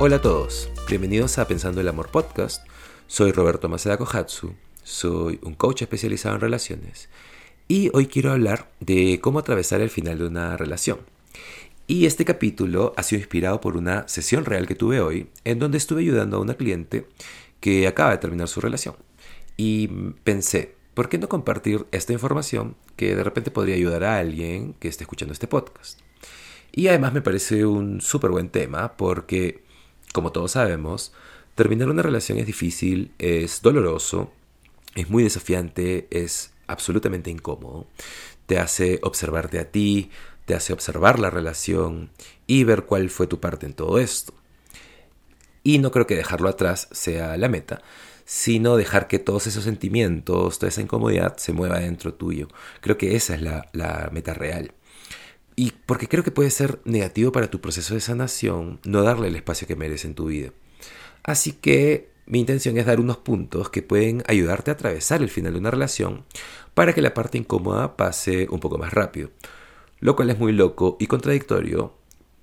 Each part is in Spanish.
Hola a todos, bienvenidos a Pensando el Amor Podcast. Soy Roberto Maceda Kohatsu, soy un coach especializado en relaciones y hoy quiero hablar de cómo atravesar el final de una relación. Y este capítulo ha sido inspirado por una sesión real que tuve hoy en donde estuve ayudando a una cliente que acaba de terminar su relación. Y pensé, ¿por qué no compartir esta información que de repente podría ayudar a alguien que esté escuchando este podcast? Y además me parece un súper buen tema porque como todos sabemos, terminar una relación es difícil, es doloroso, es muy desafiante, es absolutamente incómodo. Te hace observarte a ti, te hace observar la relación y ver cuál fue tu parte en todo esto. Y no creo que dejarlo atrás sea la meta, sino dejar que todos esos sentimientos, toda esa incomodidad se mueva dentro tuyo. Creo que esa es la, la meta real. Y porque creo que puede ser negativo para tu proceso de sanación no darle el espacio que merece en tu vida. Así que mi intención es dar unos puntos que pueden ayudarte a atravesar el final de una relación para que la parte incómoda pase un poco más rápido. Lo cual es muy loco y contradictorio,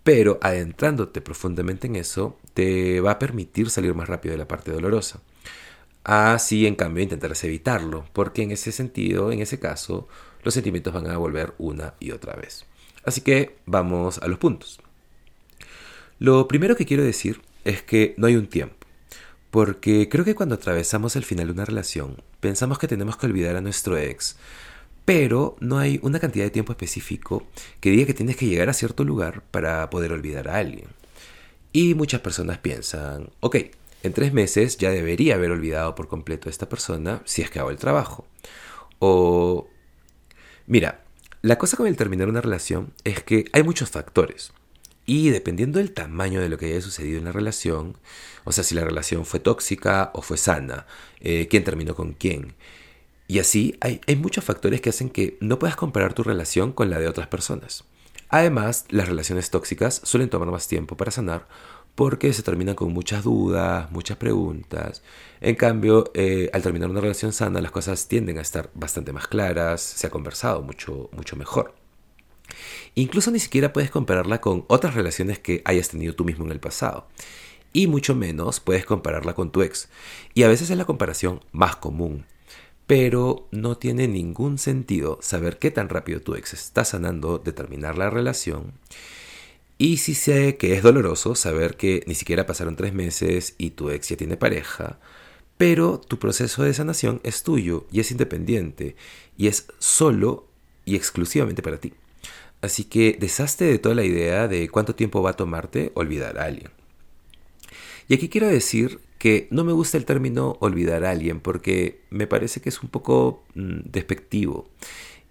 pero adentrándote profundamente en eso te va a permitir salir más rápido de la parte dolorosa. Así, en cambio, intentarás evitarlo, porque en ese sentido, en ese caso, los sentimientos van a volver una y otra vez. Así que vamos a los puntos. Lo primero que quiero decir es que no hay un tiempo. Porque creo que cuando atravesamos el final de una relación, pensamos que tenemos que olvidar a nuestro ex, pero no hay una cantidad de tiempo específico que diga que tienes que llegar a cierto lugar para poder olvidar a alguien. Y muchas personas piensan, ok, en tres meses ya debería haber olvidado por completo a esta persona si es que hago el trabajo. O, mira, la cosa con el terminar una relación es que hay muchos factores. Y dependiendo del tamaño de lo que haya sucedido en la relación, o sea, si la relación fue tóxica o fue sana, eh, quién terminó con quién. Y así hay, hay muchos factores que hacen que no puedas comparar tu relación con la de otras personas. Además, las relaciones tóxicas suelen tomar más tiempo para sanar porque se terminan con muchas dudas, muchas preguntas. En cambio, eh, al terminar una relación sana, las cosas tienden a estar bastante más claras, se ha conversado mucho, mucho mejor. Incluso ni siquiera puedes compararla con otras relaciones que hayas tenido tú mismo en el pasado. Y mucho menos puedes compararla con tu ex. Y a veces es la comparación más común. Pero no tiene ningún sentido saber qué tan rápido tu ex está sanando de terminar la relación y sí sé que es doloroso saber que ni siquiera pasaron tres meses y tu ex ya tiene pareja, pero tu proceso de sanación es tuyo y es independiente y es solo y exclusivamente para ti. Así que deshazte de toda la idea de cuánto tiempo va a tomarte olvidar a alguien. Y aquí quiero decir que no me gusta el término olvidar a alguien porque me parece que es un poco mm, despectivo.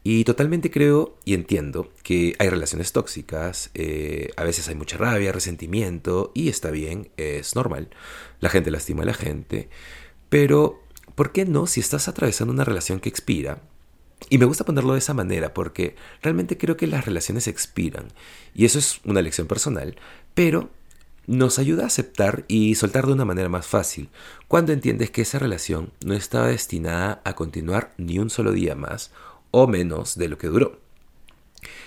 Y totalmente creo y entiendo que hay relaciones tóxicas, eh, a veces hay mucha rabia, resentimiento, y está bien, es normal. La gente lastima a la gente. Pero, ¿por qué no si estás atravesando una relación que expira? Y me gusta ponerlo de esa manera porque realmente creo que las relaciones expiran. Y eso es una lección personal, pero nos ayuda a aceptar y soltar de una manera más fácil cuando entiendes que esa relación no estaba destinada a continuar ni un solo día más o menos de lo que duró.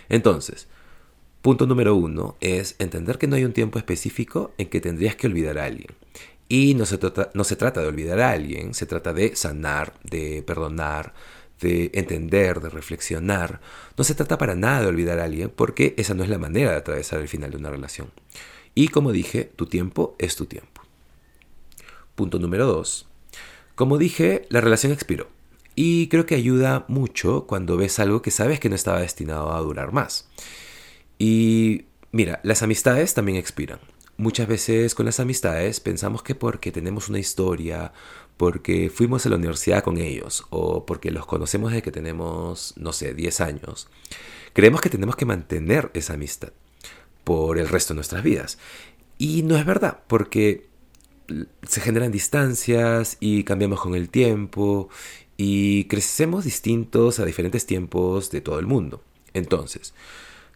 Entonces, punto número uno es entender que no hay un tiempo específico en que tendrías que olvidar a alguien. Y no se, trata, no se trata de olvidar a alguien, se trata de sanar, de perdonar, de entender, de reflexionar. No se trata para nada de olvidar a alguien porque esa no es la manera de atravesar el final de una relación. Y como dije, tu tiempo es tu tiempo. Punto número dos. Como dije, la relación expiró. Y creo que ayuda mucho cuando ves algo que sabes que no estaba destinado a durar más. Y mira, las amistades también expiran. Muchas veces con las amistades pensamos que porque tenemos una historia, porque fuimos a la universidad con ellos o porque los conocemos desde que tenemos, no sé, 10 años, creemos que tenemos que mantener esa amistad por el resto de nuestras vidas. Y no es verdad, porque se generan distancias y cambiamos con el tiempo y crecemos distintos a diferentes tiempos de todo el mundo. Entonces,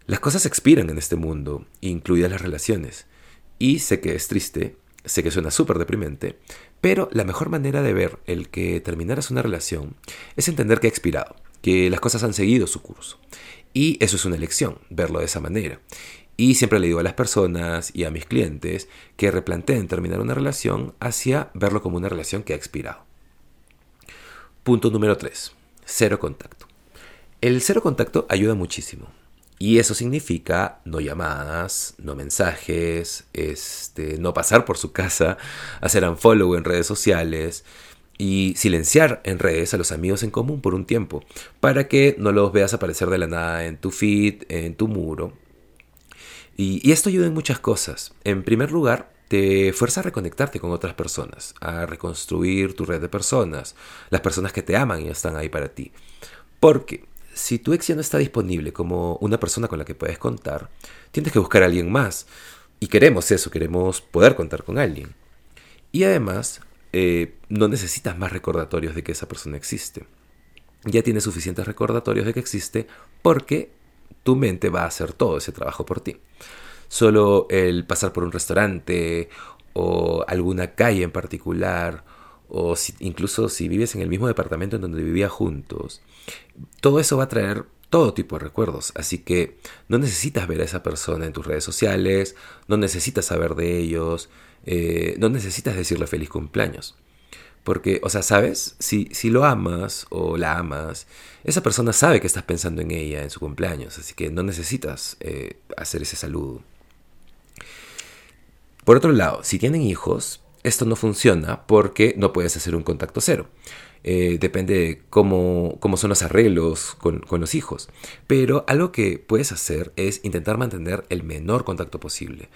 las cosas expiran en este mundo, incluidas las relaciones. Y sé que es triste, sé que suena súper deprimente, pero la mejor manera de ver el que terminaras una relación es entender que ha expirado, que las cosas han seguido su curso. Y eso es una elección, verlo de esa manera. Y siempre le digo a las personas y a mis clientes que replanteen terminar una relación hacia verlo como una relación que ha expirado. Punto número 3. Cero contacto. El cero contacto ayuda muchísimo. Y eso significa no llamadas, no mensajes, este, no pasar por su casa, hacer unfollow en redes sociales y silenciar en redes a los amigos en común por un tiempo, para que no los veas aparecer de la nada en tu feed, en tu muro. Y, esto ayuda en muchas cosas. En primer lugar, te fuerza a reconectarte con otras personas, a reconstruir tu red de personas, las personas que te aman y están ahí para ti. Porque si tu ex no está disponible como una persona con la que puedes contar, tienes que buscar a alguien más. Y queremos eso, queremos poder contar con alguien. Y además, eh, no necesitas más recordatorios de que esa persona existe. Ya tienes suficientes recordatorios de que existe porque tu mente va a hacer todo ese trabajo por ti. Solo el pasar por un restaurante o alguna calle en particular o incluso si vives en el mismo departamento en donde vivía juntos, todo eso va a traer todo tipo de recuerdos. Así que no necesitas ver a esa persona en tus redes sociales, no necesitas saber de ellos, eh, no necesitas decirle feliz cumpleaños. Porque, o sea, ¿sabes? Si, si lo amas o la amas, esa persona sabe que estás pensando en ella en su cumpleaños, así que no necesitas eh, hacer ese saludo. Por otro lado, si tienen hijos, esto no funciona porque no puedes hacer un contacto cero. Eh, depende de cómo, son los arreglos con, con, los hijos. Pero algo que puedes hacer es intentar mantener el menor contacto posible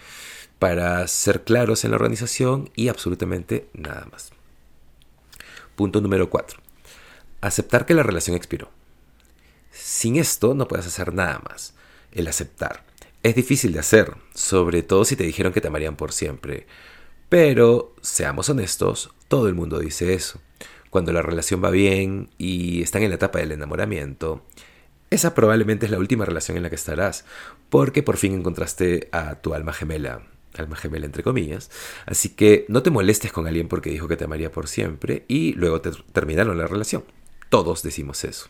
para ser claros en la organización y absolutamente nada más. Punto número 4. Aceptar que la relación expiró. Sin esto no puedes hacer nada más. El aceptar. Es difícil de hacer, sobre todo si te dijeron que te amarían por siempre pero, seamos honestos, todo el mundo dice eso. Cuando la relación va bien y están en la etapa del enamoramiento, esa probablemente es la última relación en la que estarás, porque por fin encontraste a tu alma gemela, alma gemela entre comillas, así que no te molestes con alguien porque dijo que te amaría por siempre y luego te terminaron la relación. Todos decimos eso.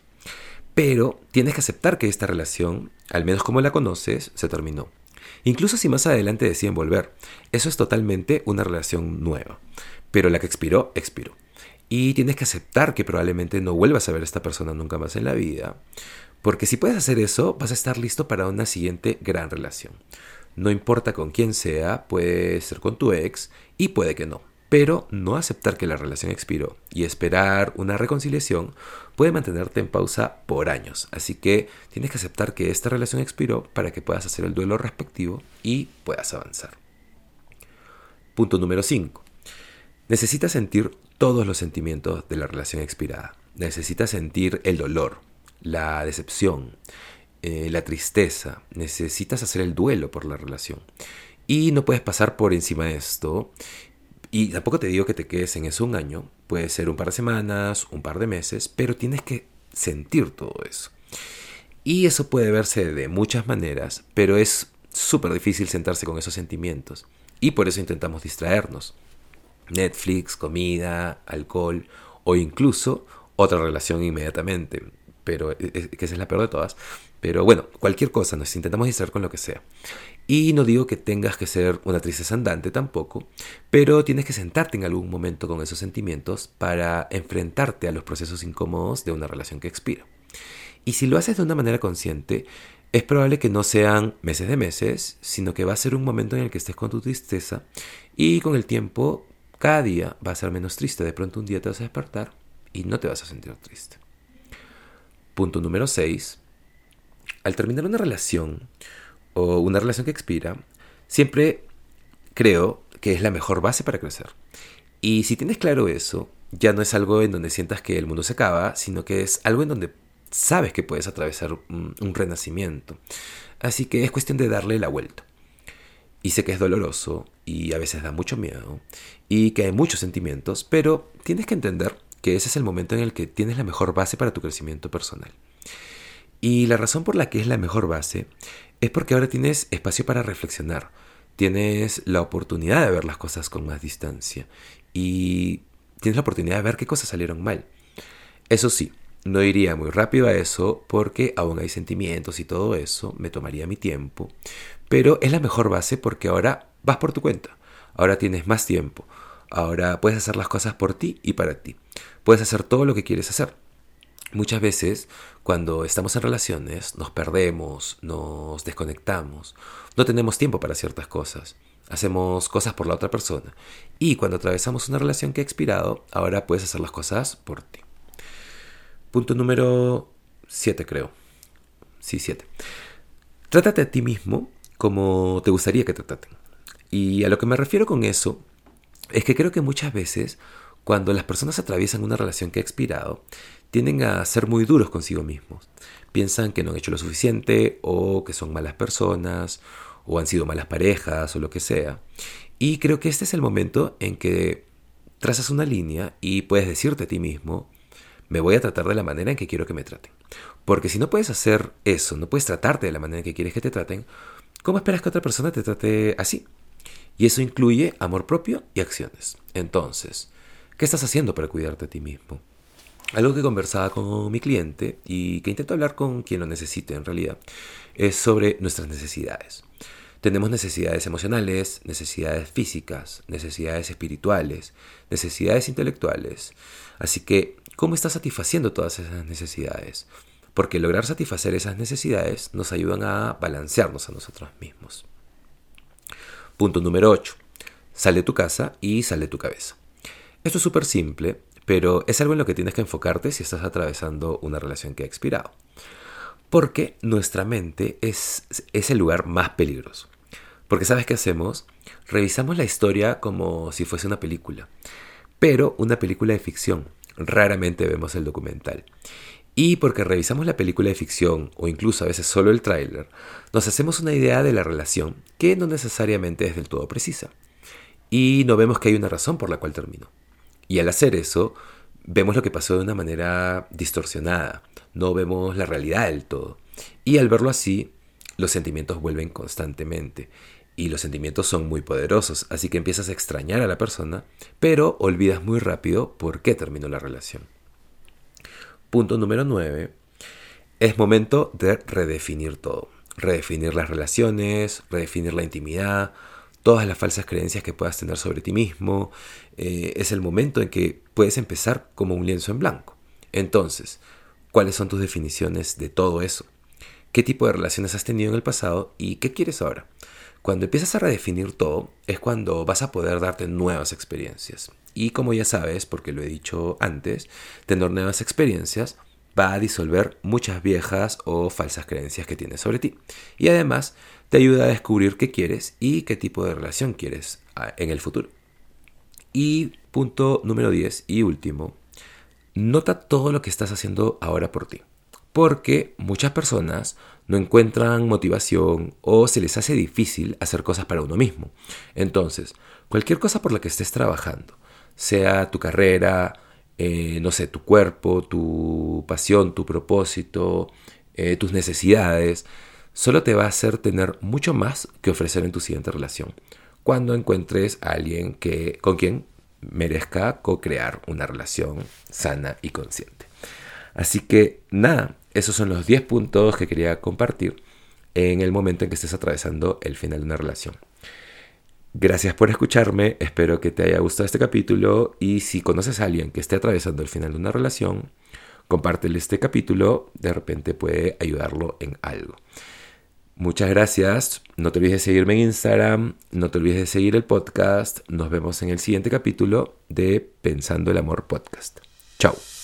Pero tienes que aceptar que esta relación, al menos como la conoces, se terminó. Incluso si más adelante deciden volver. Eso es totalmente una relación nueva. Pero la que expiró, expiró. Y tienes que aceptar que probablemente no vuelvas a ver a esta persona nunca más en la vida. Porque si puedes hacer eso, vas a estar listo para una siguiente gran relación. No importa con quién sea, puede ser con tu ex y puede que no. Pero no aceptar que la relación expiró y esperar una reconciliación puede mantenerte en pausa por años. Así que tienes que aceptar que esta relación expiró para que puedas hacer el duelo respectivo y puedas avanzar. Punto número 5. Necesitas sentir todos los sentimientos de la relación expirada. Necesitas sentir el dolor, la decepción, eh, la tristeza. Necesitas hacer el duelo por la relación. Y no puedes pasar por encima de esto y tampoco te digo que te quedes en eso un año, puede ser un par de semanas, un par de meses, pero tienes que sentir todo eso. Y eso puede verse de muchas maneras, pero es súper difícil sentarse con esos sentimientos. Y por eso intentamos distraernos. Netflix, comida, alcohol o incluso otra relación inmediatamente. Pero e, e, que esa es la peor de todas. Pero bueno, cualquier cosa, nos intentamos distraer con lo que sea. Y no digo que tengas que ser una tristeza andante tampoco, pero tienes que sentarte en algún momento con esos sentimientos para enfrentarte a los procesos incómodos de una relación que expira. Y si lo haces de una manera consciente, es probable que no sean meses de meses, sino que va a ser un momento en el que estés con tu tristeza y con el tiempo cada día va a ser menos triste. De pronto un día te vas a despertar y no te vas a sentir triste. Punto número 6. Al terminar una relación, o una relación que expira, siempre creo que es la mejor base para crecer. Y si tienes claro eso, ya no es algo en donde sientas que el mundo se acaba, sino que es algo en donde sabes que puedes atravesar un, renacimiento. Así que es cuestión de darle la vuelta. Y sé que es doloroso y a veces da mucho miedo y que hay muchos sentimientos, pero tienes que entender que ese es el momento en el que tienes la mejor base para tu crecimiento personal. Y la razón por la que es la mejor base es porque ahora tienes espacio para reflexionar, tienes la oportunidad de ver las cosas con más distancia y tienes la oportunidad de ver qué cosas salieron mal. Eso sí, no iría muy rápido a eso porque aún hay sentimientos y todo eso, me tomaría mi tiempo, pero es la mejor base porque ahora vas por tu cuenta, ahora tienes más tiempo, ahora puedes hacer las cosas por ti y para ti, puedes hacer todo lo que quieres hacer. Muchas veces cuando estamos en relaciones nos perdemos, nos desconectamos, no tenemos tiempo para ciertas cosas, hacemos cosas por la otra persona y cuando atravesamos una relación que ha expirado, ahora puedes hacer las cosas por ti. Punto número 7 creo. Sí, 7. Trátate a ti mismo como te gustaría que te traten. Y a lo que me refiero con eso es que creo que muchas veces cuando las personas atraviesan una relación que ha expirado, tienden a ser muy duros consigo mismos. Piensan que no han hecho lo suficiente o que son malas personas o han sido malas parejas o lo que sea. Y creo que este es el momento en que trazas una línea y puedes decirte a ti mismo, me voy a tratar de la manera en que quiero que me traten. Porque si no puedes hacer eso, no puedes tratarte de la manera en que quieres que te traten, ¿cómo esperas que otra persona te trate así? Y eso incluye amor propio y acciones. Entonces, ¿qué estás haciendo para cuidarte a ti mismo? Algo que conversaba con mi cliente y que intento hablar con quien lo necesite en realidad es sobre nuestras necesidades. Tenemos necesidades emocionales, necesidades físicas, necesidades espirituales, necesidades intelectuales. Así que, ¿cómo estás satisfaciendo todas esas necesidades? Porque lograr satisfacer esas necesidades nos ayudan a balancearnos a nosotros mismos. Punto número 8. Sale de tu casa y sale de tu cabeza. Esto es súper simple pero es algo en lo que tienes que enfocarte si estás atravesando una relación que ha expirado. Porque nuestra mente es, es el lugar más peligroso. Porque sabes qué hacemos? Revisamos la historia como si fuese una película. Pero una película de ficción. Raramente vemos el documental. Y porque revisamos la película de ficción o incluso a veces solo el tráiler, nos hacemos una idea de la relación que no necesariamente es del todo precisa. Y no vemos que hay una razón por la cual terminó. Y al hacer eso, vemos lo que pasó de una manera distorsionada, no vemos la realidad del todo. Y al verlo así, los sentimientos vuelven constantemente. Y los sentimientos son muy poderosos, así que empiezas a extrañar a la persona, pero olvidas muy rápido por qué terminó la relación. Punto número 9. Es momento de redefinir todo. Redefinir las relaciones, redefinir la intimidad, todas las falsas creencias que puedas tener sobre ti mismo. Eh, es el momento en que puedes empezar como un lienzo en blanco. Entonces, ¿cuáles son tus definiciones de todo eso? ¿Qué tipo de relaciones has tenido en el pasado y qué quieres ahora? Cuando empiezas a redefinir todo es cuando vas a poder darte nuevas experiencias. Y como ya sabes, porque lo he dicho antes, tener nuevas experiencias va a disolver muchas viejas o falsas creencias que tienes sobre ti. Y además te ayuda a descubrir qué quieres y qué tipo de relación quieres ah, en el futuro. Y punto número 10 y último, nota todo lo que estás haciendo ahora por ti. Porque muchas personas no encuentran motivación o se les hace difícil hacer cosas para uno mismo. Entonces, cualquier cosa por la que estés trabajando, sea tu carrera, eh, no sé, tu cuerpo, tu pasión, tu propósito, eh, tus necesidades, solo te va a hacer tener mucho más que ofrecer en tu siguiente relación. Cuando encuentres a alguien que, con quien merezca co-crear una relación sana y consciente. Así que nada, esos son los 10 puntos que quería compartir en el momento en que estés atravesando el final de una relación. Gracias por escucharme, espero que te haya gustado este capítulo y si conoces a alguien que esté atravesando el final de una relación, compártele este capítulo, de repente puede ayudarlo en algo. Muchas gracias, no te olvides de seguirme en Instagram, no te olvides de seguir el podcast, nos vemos en el siguiente capítulo de Pensando el Amor Podcast. Chao.